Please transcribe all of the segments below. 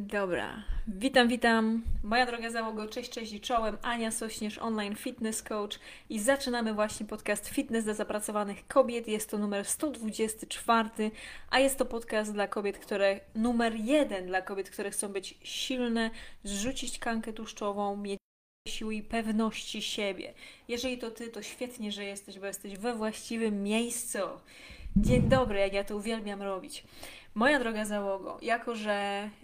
Dobra, witam, witam. Moja droga załogo, cześć, cześć i czołem. Ania Sośnierz, online fitness coach i zaczynamy właśnie podcast Fitness dla zapracowanych kobiet. Jest to numer 124, a jest to podcast dla kobiet, które, numer jeden dla kobiet, które chcą być silne, zrzucić kankę tłuszczową, mieć siły i pewności siebie. Jeżeli to Ty, to świetnie, że jesteś, bo jesteś we właściwym miejscu. Dzień dobry, jak ja to uwielbiam robić. Moja droga załogo, jako że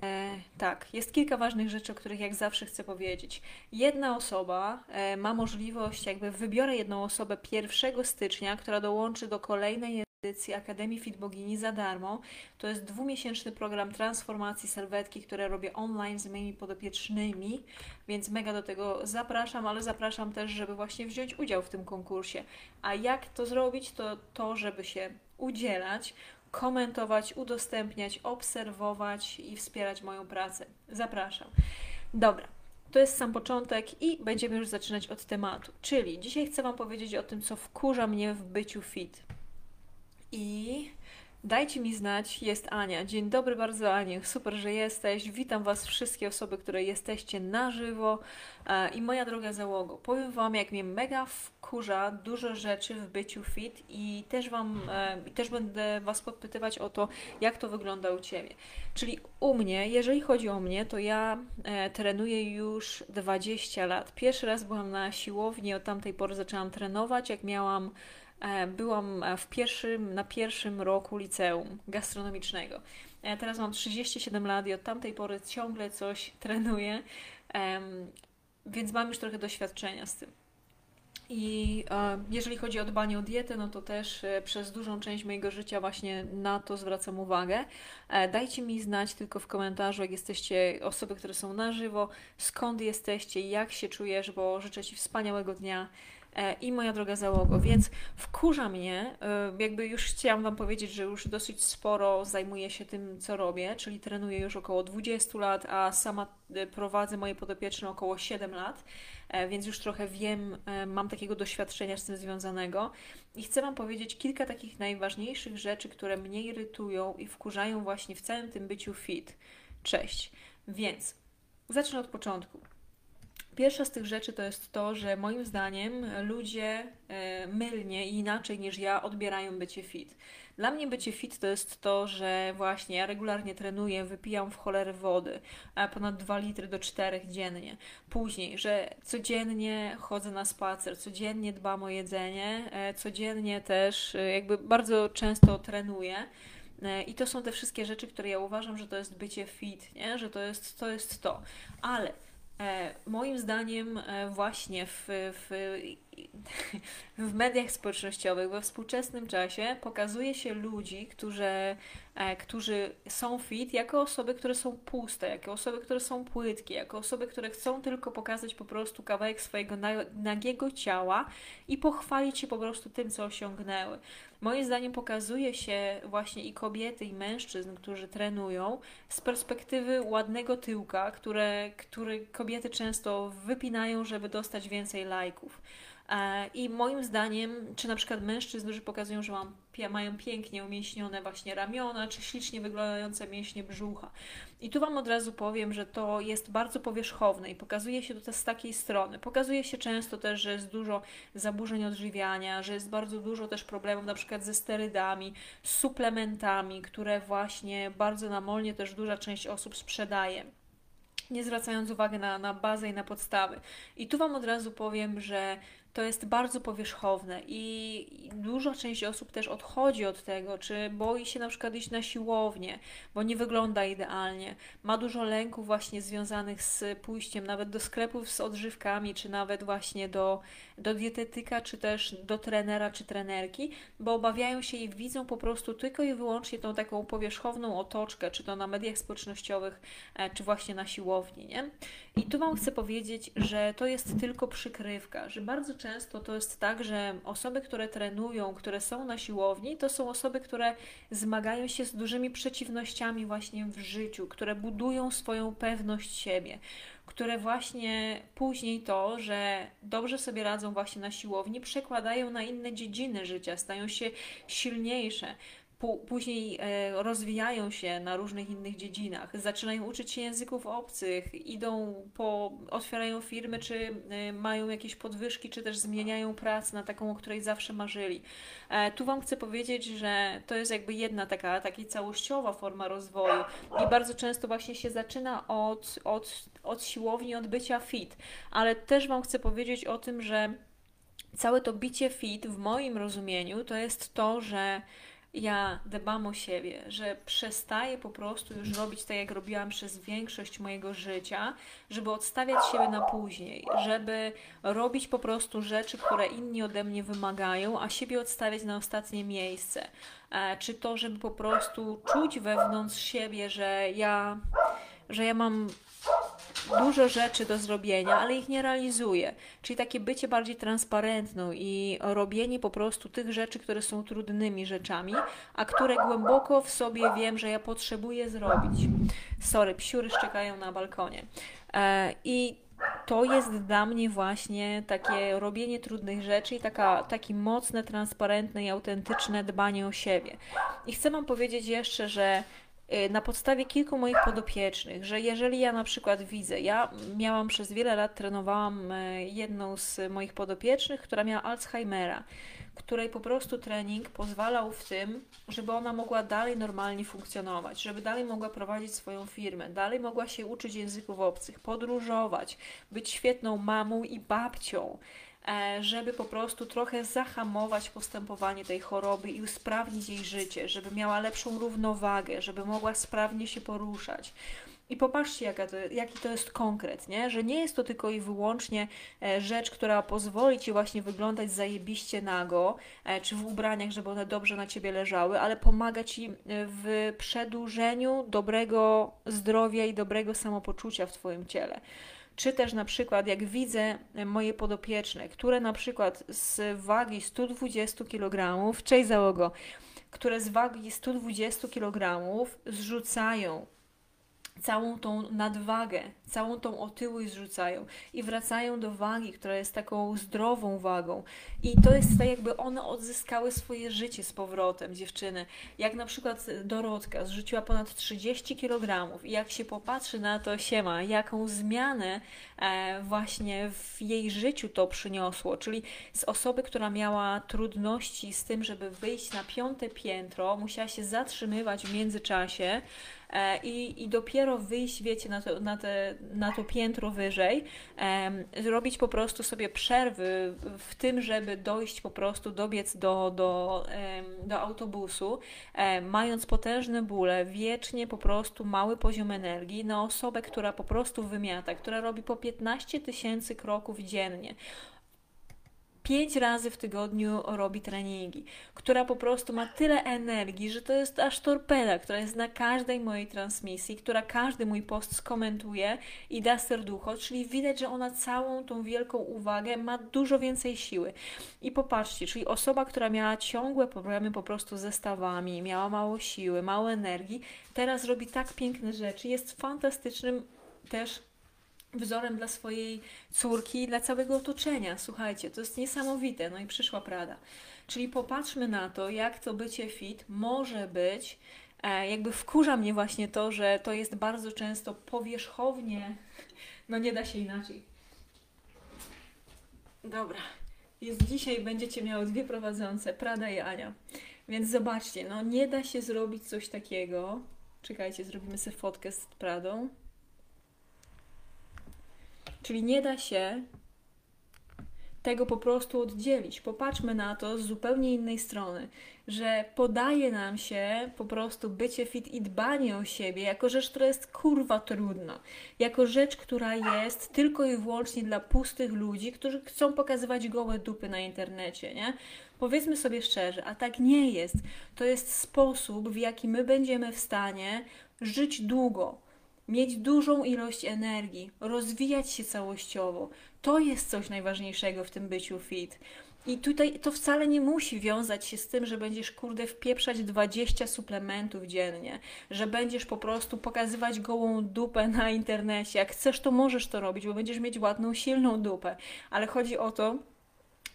e, tak, jest kilka ważnych rzeczy, o których jak zawsze chcę powiedzieć. Jedna osoba e, ma możliwość, jakby wybiorę jedną osobę 1 stycznia, która dołączy do kolejnej edycji Akademii Fit Bogini za darmo. To jest dwumiesięczny program transformacji serwetki, które robię online z moimi podopiecznymi, więc mega do tego zapraszam, ale zapraszam też, żeby właśnie wziąć udział w tym konkursie. A jak to zrobić? To to, żeby się udzielać, komentować, udostępniać, obserwować i wspierać moją pracę. Zapraszam. Dobra, to jest sam początek i będziemy już zaczynać od tematu. Czyli dzisiaj chcę Wam powiedzieć o tym, co wkurza mnie w byciu fit. I Dajcie mi znać, jest Ania. Dzień dobry bardzo Aniu, super, że jesteś. Witam Was wszystkie osoby, które jesteście na żywo e, i moja droga załogo. Powiem Wam, jak mnie mega wkurza dużo rzeczy w byciu fit i też Wam, e, też będę Was podpytywać o to, jak to wygląda u Ciebie. Czyli u mnie, jeżeli chodzi o mnie, to ja e, trenuję już 20 lat. Pierwszy raz byłam na siłowni, od tamtej pory zaczęłam trenować, jak miałam byłam e, w pierwszym, na pierwszym roku liceum gastronomicznego. E, teraz mam 37 lat i od tamtej pory ciągle coś trenuję, więc mam już trochę doświadczenia z tym. I jeżeli chodzi o dbanie o dietę, no to też przez dużą część mojego życia właśnie na to zwracam uwagę. dajcie mi znać tylko w komentarzu, jak jesteście osoby, które są na żywo, skąd jesteście, jak się czujesz, bo życzę Ci wspaniałego dnia E, i moja droga załogo, więc wkurza mnie, e, jakby już chciałam Wam powiedzieć, że już dosyć sporo zajmuję się tym, co robię, czyli trenuję już około 20 lat, a sama e, prowadzę moje podopieczne około 7 lat, więc już trochę wiem, mam takiego doświadczenia z tym związanego i chcę Wam powiedzieć kilka takich najważniejszych rzeczy, które mnie irytują i wkurzają właśnie w całym tym byciu fit. Cześć. Więc zacznę od początku. Pierwsza z tych rzeczy to jest to, że moim zdaniem ludzie e, mylnie i inaczej niż ja odbierają bycie fit. Dla mnie bycie fit to jest to, że właśnie ja regularnie trenuję, wypijam w cholerę wody, ponad 2 litry do 4 dziennie. Później, że codziennie chodzę na spacer, codziennie dbam o jedzenie, e, codziennie też e, jakby bardzo często trenuję. I to są te wszystkie rzeczy, które ja uważam, że to jest bycie fit, nie? że to jest to. Jest to. Ale moim zdaniem e, właśnie w, w, w mediach społecznościowych we współczesnym czasie pokazuje się ludzi, którzy, e, którzy są fit, jako osoby, które są puste, jako osoby, które są płytkie, jako osoby, które chcą tylko pokazać po prostu kawałek swojego nagiego ciała i pochwalić się po prostu tym, co osiągnęły. Moim zdaniem pokazuje się właśnie i kobiety, i mężczyzn, którzy trenują z perspektywy ładnego tyłka, które, który kobiety często wypinają, żeby dostać więcej lajków. E, I moim zdaniem, czy na przykład mężczyzn, którzy pokazują, że mam, mają pięknie umieśnione właśnie ramiona, czy ślicznie wyglądające mięśnie brzucha. I tu Wam od razu powiem, że to jest bardzo powierzchowne i pokazuje się to z takiej strony. Pokazuje się często też, że jest dużo zaburzeń odżywiania, że jest bardzo dużo też problemów na przykład ze sterydami, suplementami, które właśnie bardzo namolnie też duża część osób sprzedaje nie zwracając uwagi na, na bazę i na podstawy. I tu Wam od razu powiem, że to jest bardzo powierzchowne i duża część osób też odchodzi od tego, czy boi się na przykład iść na siłownię, bo nie wygląda idealnie, ma dużo lęków właśnie związanych z pójściem nawet do sklepów z odżywkami, czy nawet właśnie do, do dietetyka, czy też do trenera, czy trenerki, bo obawiają się i widzą po prostu tylko i wyłącznie tą taką powierzchowną otoczkę, czy to na mediach społecznościowych, e, czy właśnie na siłowni, nie? I tu Wam chcę powiedzieć, że to jest tylko przykrywka, że bardzo często to jest tak, że osoby, które trenują, które są na siłowni, to są osoby, które zmagają się z dużymi przeciwnościami właśnie w życiu, które budują swoją pewność siebie, które właśnie później to, że dobrze sobie radzą właśnie na siłowni, przekładają na inne dziedziny życia, stają się silniejsze później e, rozwijają się na różnych innych dziedzinach, zaczynają uczyć się języków obcych, idą po, otwierają firmy, czy e, mają jakieś podwyżki, czy też zmieniają pracę na taką, o której zawsze marzyli. E, tu Wam chcę powiedzieć, że to jest jakby jedna taka, taka całościowa forma rozwoju i bardzo często właśnie się zaczyna od, od, od siłowni, od bycia fit, ale też Wam chcę powiedzieć o tym, że całe to bicie fit w moim rozumieniu to jest to, że ja dbam o siebie, że przestaję po prostu już robić tak, jak robiłam przez większość mojego życia, żeby odstawiać siebie na później, żeby robić po prostu rzeczy, które inni ode mnie wymagają, a siebie odstawiać na ostatnie miejsce. E, czy to, żeby po prostu czuć wewnątrz siebie, że ja, że ja mam dużo rzeczy do zrobienia, ale ich nie realizuję. Czyli takie bycie bardziej transparentną i robienie po prostu tych rzeczy, które są trudnymi rzeczami, a które głęboko w sobie wiem, że ja potrzebuję zrobić. Sorry, psiury szczekają na balkonie. E, I to jest dla mnie właśnie takie robienie trudnych rzeczy i taka, takie mocne, transparentne i autentyczne dbanie o siebie. I chcę Wam powiedzieć jeszcze, że na podstawie kilku moich podopiecznych, że jeżeli ja na przykład widzę, ja miałam przez wiele lat, trenowałam y, jedną z moich podopiecznych, która miała Alzheimera, której po prostu trening pozwalał w tym, żeby ona mogła dalej normalnie funkcjonować, żeby dalej mogła prowadzić swoją firmę, dalej mogła się uczyć języków obcych, podróżować, być świetną mamą i babcią. E, żeby po prostu trochę zahamować postępowanie tej choroby i usprawnić jej życie, żeby miała lepszą równowagę, żeby mogła sprawnie się poruszać. I popatrzcie, jaka to, jaki to jest konkret, nie? że nie jest to tylko i wyłącznie e, rzecz, która pozwoli Ci właśnie wyglądać zajebiście nago, e, czy w ubraniach, żeby one dobrze na Ciebie leżały, ale pomaga Ci w przedłużeniu dobrego zdrowia i dobrego samopoczucia w Twoim ciele. Czy też na przykład, jak widzę moje podopieczne, które na przykład z wagi 120 kg, cześć załogo, które z wagi 120 kg zrzucają całą tą nadwagę, całą tą otyłość zrzucają i wracają do wagi, która jest taką zdrową wagą. I to jest tak, jakby one odzyskały swoje życie z powrotem, dziewczyny. Jak na przykład Dorotka zrzuciła ponad 30 kg i jak się popatrzy na to, siema, jaką zmianę e, właśnie w jej życiu to przyniosło, czyli z osoby, która miała trudności z tym, żeby wyjść na piąte piętro, musiała się zatrzymywać w międzyczasie, i, i dopiero wyjść, wiecie, na to, na te, na to piętro wyżej, zrobić po prostu sobie przerwy w tym, żeby dojść po prostu, dobiec do, do, do autobusu, mając potężne bóle, wiecznie po prostu mały poziom energii na osobę, która po prostu wymiata, która robi po 15 tysięcy kroków dziennie pięć razy w tygodniu robi treningi, która po prostu ma tyle energii, że to jest aż torpeda, która jest na każdej mojej transmisji, która każdy mój post skomentuje i da serducho, czyli widać, że ona całą tą wielką uwagę ma dużo więcej siły. I popatrzcie, czyli osoba, która miała ciągłe problemy po prostu ze stawami, miała mało siły, mało energii, teraz robi tak piękne rzeczy, jest fantastycznym też wzorem dla swojej córki i dla całego otoczenia. Słuchajcie, to jest niesamowite. No i przyszła Prada. Czyli popatrzmy na to, jak to bycie fit może być. E, jakby wkurza mnie właśnie to, że to jest bardzo często powierzchownie. No nie da się inaczej. Dobra. Jest dzisiaj, będziecie miały dwie prowadzące, Prada i Ania. Więc zobaczcie, no nie da się zrobić coś takiego. Czekajcie, zrobimy sobie fotkę z Pradą. Czyli nie da się tego po prostu oddzielić. Popatrzmy na to z zupełnie innej strony, że podaje nam się po prostu bycie fit i dbanie o siebie jako rzecz, która jest kurwa trudna. Jako rzecz, która jest tylko i wyłącznie dla pustych ludzi, którzy chcą pokazywać gołe dupy na internecie, nie? Powiedzmy sobie szczerze, a tak nie jest. To jest sposób, w jaki my będziemy w stanie żyć długo, mieć dużą ilość energii, rozwijać się całościowo. To jest coś najważniejszego w tym byciu fit. I tutaj to wcale nie musi wiązać się z tym, że będziesz, kurde, wpieprzać 20 suplementów dziennie, że będziesz po prostu pokazywać gołą dupę na internecie. Jak chcesz, to możesz to robić, bo będziesz mieć ładną, silną dupę. Ale chodzi o to,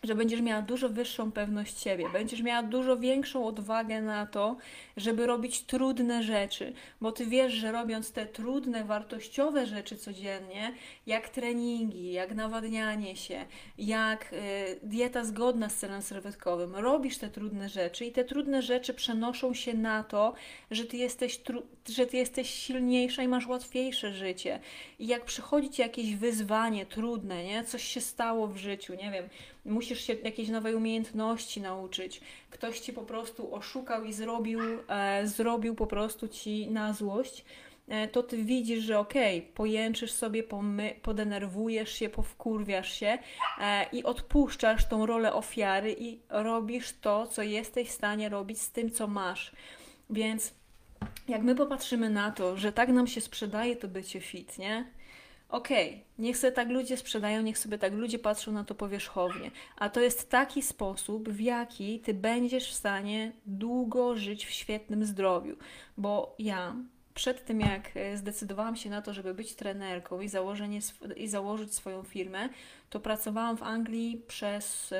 że będziesz miała dużo wyższą pewność siebie, będziesz miała dużo większą odwagę na to, żeby robić trudne rzeczy, bo ty wiesz, że robiąc te trudne, wartościowe rzeczy codziennie, jak treningi, jak nawadnianie się, jak y, dieta zgodna z celem serwetkowym, robisz te trudne rzeczy i te trudne rzeczy przenoszą się na to, że ty jesteś, że ty jesteś silniejsza i masz łatwiejsze życie. I jak przychodzi ci jakieś wyzwanie trudne, nie? coś się stało w życiu, nie wiem, musisz się jakiejś nowej umiejętności nauczyć, ktoś ci po prostu oszukał i zrobił, e, zrobił po prostu ci na złość, e, to ty widzisz, że okej, okay, pojęczysz sobie, pomy, podenerwujesz się, powkurwiasz się e, i odpuszczasz tą rolę ofiary i robisz to, co jesteś w stanie robić z tym, co masz. Więc jak my popatrzymy na to, że tak nam się sprzedaje to bycie fit, nie? Okej, okay, niech sobie tak ludzie sprzedają, niech sobie tak ludzie patrzą na to powierzchownie, a to jest taki sposób, w jaki ty będziesz w stanie długo żyć w świetnym zdrowiu, bo ja przed tym, jak e, zdecydowałam się na to, żeby być trenerką i, założenie, i założyć swoją firmę, to pracowałam w Anglii przez y,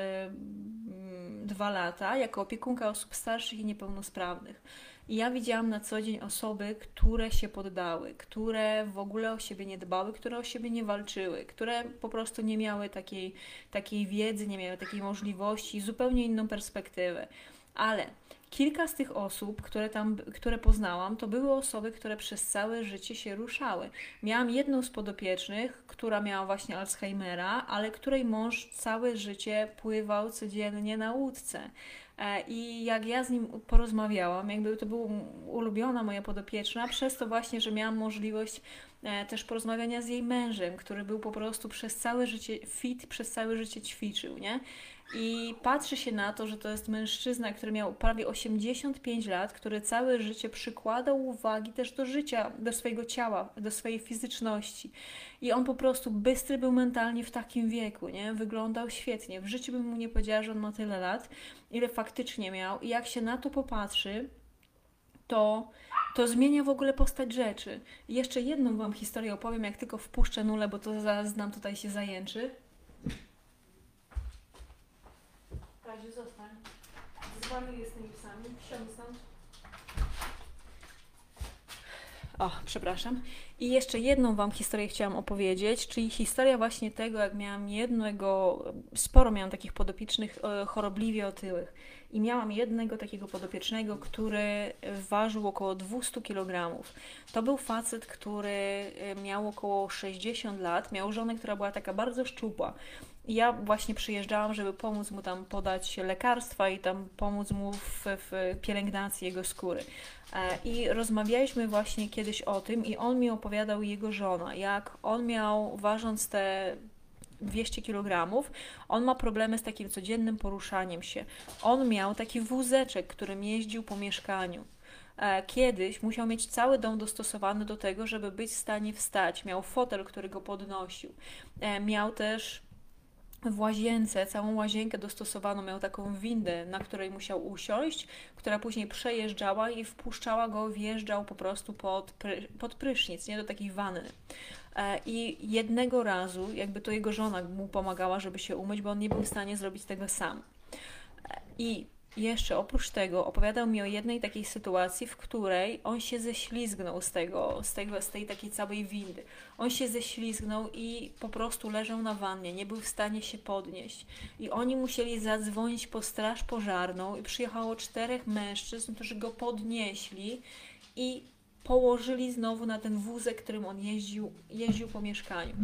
dwa lata jako opiekunka osób starszych i niepełnosprawnych. I ja widziałam na co dzień osoby, które się poddały, które w ogóle o siebie nie dbały, które o siebie nie walczyły, które po prostu nie miały takiej, takiej wiedzy, nie miały takiej możliwości, zupełnie inną perspektywę. Ale kilka z tych osób, które tam, które poznałam, to były osoby, które przez całe życie się ruszały. Miałam jedną z podopiecznych, która miała właśnie Alzheimera, ale której mąż całe życie pływał codziennie na łódce. E, I jak ja z nim porozmawiałam, jakby to była ulubiona moja podopieczna, przez to właśnie, że miałam możliwość też porozmawiania z jej mężem, który był po prostu przez całe życie fit, przez całe życie ćwiczył, nie? I patrzy się na to, że to jest mężczyzna, który miał prawie 85 lat, który całe życie przykładał uwagi też do życia, do swojego ciała, do swojej fizyczności. I on po prostu bystry był mentalnie w takim wieku, nie? Wyglądał świetnie. W życiu bym mu nie powiedziała, że on ma tyle lat, ile faktycznie miał. I jak się na to popatrzy, to, to zmienia w ogóle postać rzeczy. I jeszcze jedną Wam historię opowiem, jak tylko wpuszczę nulę, bo to zaraz nam tutaj się zajęczy. Kaziu, zostań. Z tymi psami. Wsiądź O, przepraszam. I jeszcze jedną Wam historię chciałam opowiedzieć, czyli historia właśnie tego, jak miałam jednego, sporo miałam takich podopiecznych e, chorobliwie otyłych. I miałam jednego takiego podopiecznego, który ważył około 200 kg. To był facet, który e, miał około 60 lat, miał żonę, która była taka bardzo szczupła. Ja właśnie przyjeżdżałam, żeby pomóc mu tam podać lekarstwa i tam pomóc mu w, w pielęgnacji jego skóry. E, I rozmawialiśmy właśnie kiedyś o tym i on mi opowiadał jego żona, jak on miał, ważąc te 200 kg, on ma problemy z takim codziennym poruszaniem się. On miał taki wózeczek, którym jeździł po mieszkaniu. E, kiedyś musiał mieć cały dom dostosowany do tego, żeby być w stanie wstać. Miał fotel, który go podnosił. E, miał też w łazience, całą łazienkę dostosowaną, miał taką windę, na której musiał usiąść, która później przejeżdżała i wpuszczała go, wjeżdżał po prostu pod, pry, pod prysznic, nie do takiej wanny. E, I jednego razu, jakby to jego żona mu pomagała, żeby się umyć, bo on nie był w stanie zrobić tego sam. E, I jeszcze oprócz tego opowiadał mi o jednej takiej sytuacji, w której on się ześlizgnął z tego, z tego, z tej takiej całej windy. On się ześlizgnął i po prostu leżał na wannie, nie był w stanie się podnieść. I oni musieli zadzwonić po straż pożarną i przyjechało czterech mężczyzn, którzy go podnieśli i położyli znowu na ten wózek, którym on jeździł, jeździł po mieszkaniu.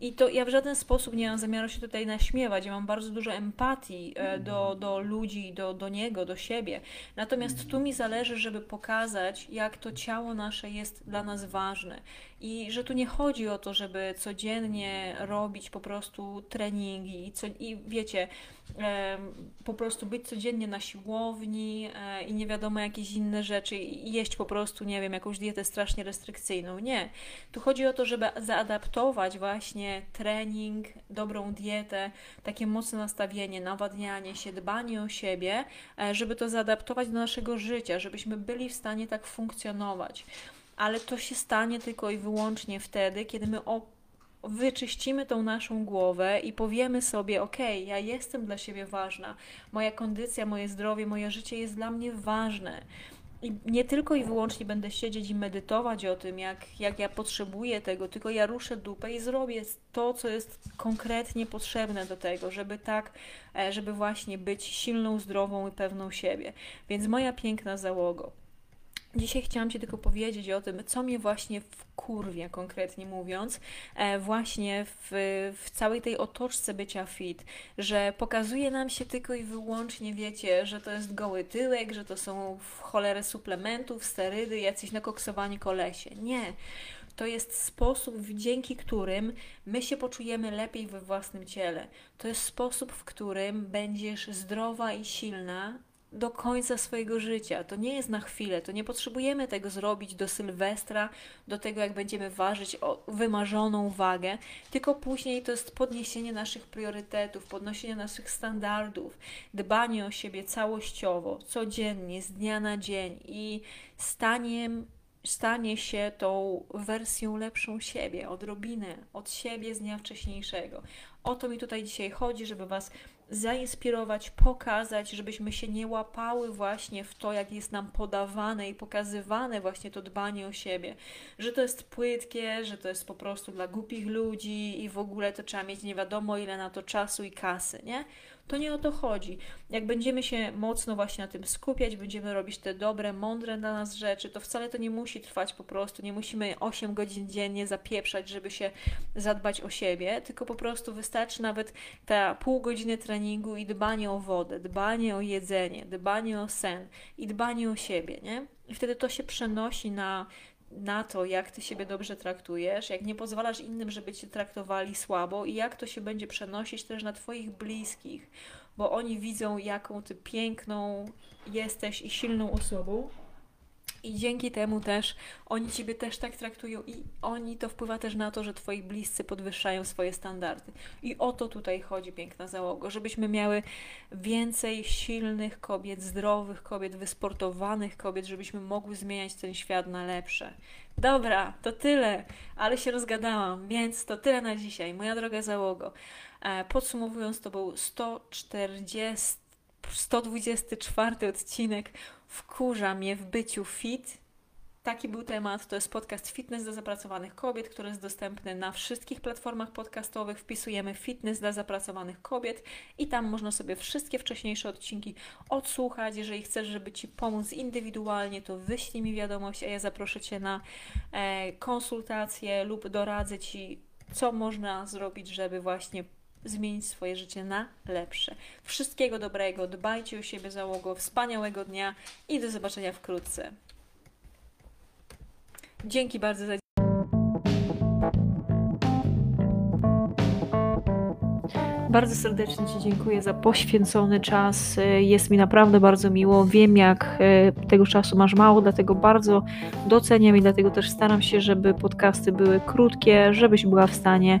I to ja w żaden sposób nie mam zamiaru się tutaj naśmiewać. Ja mam bardzo dużo empatii e, do, do ludzi, do, do niego, do siebie. Natomiast tu mi zależy, żeby pokazać, jak to ciało nasze jest dla nas ważne. I że tu nie chodzi o to, żeby codziennie robić po prostu treningi i, co, i wiecie, po prostu być codziennie na siłowni e, i nie wiadomo jakieś inne rzeczy i jeść po prostu, nie wiem, jakąś dietę strasznie restrykcyjną. Nie. Tu chodzi o to, żeby zaadaptować właśnie trening, dobrą dietę, takie mocne nastawienie, nawadnianie się, dbanie o siebie, e, żeby to zaadaptować do naszego życia, żebyśmy byli w stanie tak funkcjonować ale to się stanie tylko i wyłącznie wtedy, kiedy my wyczyścimy tą naszą głowę i powiemy sobie: OK, ja jestem dla siebie ważna, moja kondycja, moje zdrowie, moje życie jest dla mnie ważne. I nie tylko i wyłącznie będę siedzieć i medytować o tym, jak, jak ja potrzebuję tego, tylko ja ruszę dupę i zrobię to, co jest konkretnie potrzebne do tego, żeby tak, e, żeby właśnie być silną, zdrową i pewną siebie. Więc moja piękna załogo. Dzisiaj chciałam Ci tylko powiedzieć o tym, co mnie właśnie wkurwia, konkretnie mówiąc, e, właśnie w, w całej tej otoczce bycia fit, że pokazuje nam się tylko i wyłącznie, wiecie, że to jest goły tyłek, że to są w cholerę suplementów, sterydy, jacyś nakoksowani kolesie. Nie. To jest sposób, dzięki którym my się poczujemy lepiej we własnym ciele. To jest sposób, w którym będziesz zdrowa i silna, do końca swojego życia. To nie jest na chwilę, to nie potrzebujemy tego zrobić do Sylwestra, do tego jak będziemy ważyć o wymarzoną wagę, tylko później to jest podniesienie naszych priorytetów, podnoszenie naszych standardów, dbanie o siebie całościowo, codziennie, z dnia na dzień i staniem stanie się tą wersją lepszą siebie, odrobinę od siebie z dnia wcześniejszego. O to mi tutaj dzisiaj chodzi, żeby Was zainspirować, pokazać, żebyśmy się nie łapały właśnie w to, jak jest nam podawane i pokazywane właśnie to dbanie o siebie, że to jest płytkie, że to jest po prostu dla głupich ludzi i w ogóle to trzeba mieć nie wiadomo ile na to czasu i kasy, nie? To nie o to chodzi. Jak będziemy się mocno właśnie na tym skupiać, będziemy robić te dobre, mądre dla nas rzeczy, to wcale to nie musi trwać po prostu. Nie musimy 8 godzin dziennie zapieprzać, żeby się zadbać o siebie, tylko po prostu wystarczy nawet ta pół godziny treningu i dbanie o wodę, dbanie o jedzenie, dbanie o sen i dbanie o siebie, nie? I wtedy to się przenosi na na to, jak ty siebie dobrze traktujesz, jak nie pozwalasz innym, żeby cię traktowali słabo i jak to się będzie przenosić też na twoich bliskich, bo oni widzą, jaką ty piękną jesteś i silną osobą. I dzięki temu też oni ciebie też tak traktują i oni to wpływa też na to, że twoi bliscy podwyższają swoje standardy. I o to tutaj chodzi, piękna załoga, żebyśmy miały więcej silnych kobiet, zdrowych kobiet, wysportowanych kobiet, żebyśmy mogły zmieniać ten świat na lepsze. Dobra, to tyle, ale się rozgadałam, więc to tyle na dzisiaj. Moja droga załogo. E, podsumowując, to był 140 124 odcinek wkurza mnie w byciu fit. Taki był temat. To jest podcast Fitness dla zapracowanych kobiet, który jest dostępny na wszystkich platformach podcastowych. Wpisujemy Fitness dla zapracowanych kobiet i tam można sobie wszystkie wcześniejsze odcinki odsłuchać. Jeżeli chcesz, żeby Ci pomóc indywidualnie, to wyślij mi wiadomość, a ja zaproszę Cię na e, konsultację lub doradzę Ci, co można zrobić, żeby właśnie zmienić swoje życie na lepsze. Wszystkiego dobrego, dbajcie o siebie załogo, wspaniałego dnia i do zobaczenia wkrótce. Dzięki bardzo za Bardzo serdecznie Ci dziękuję za poświęcony czas. Jest mi naprawdę bardzo miło. Wiem, jak e, tego czasu masz mało, dlatego bardzo doceniam i dlatego też staram się, żeby podcasty były krótkie, żebyś była w stanie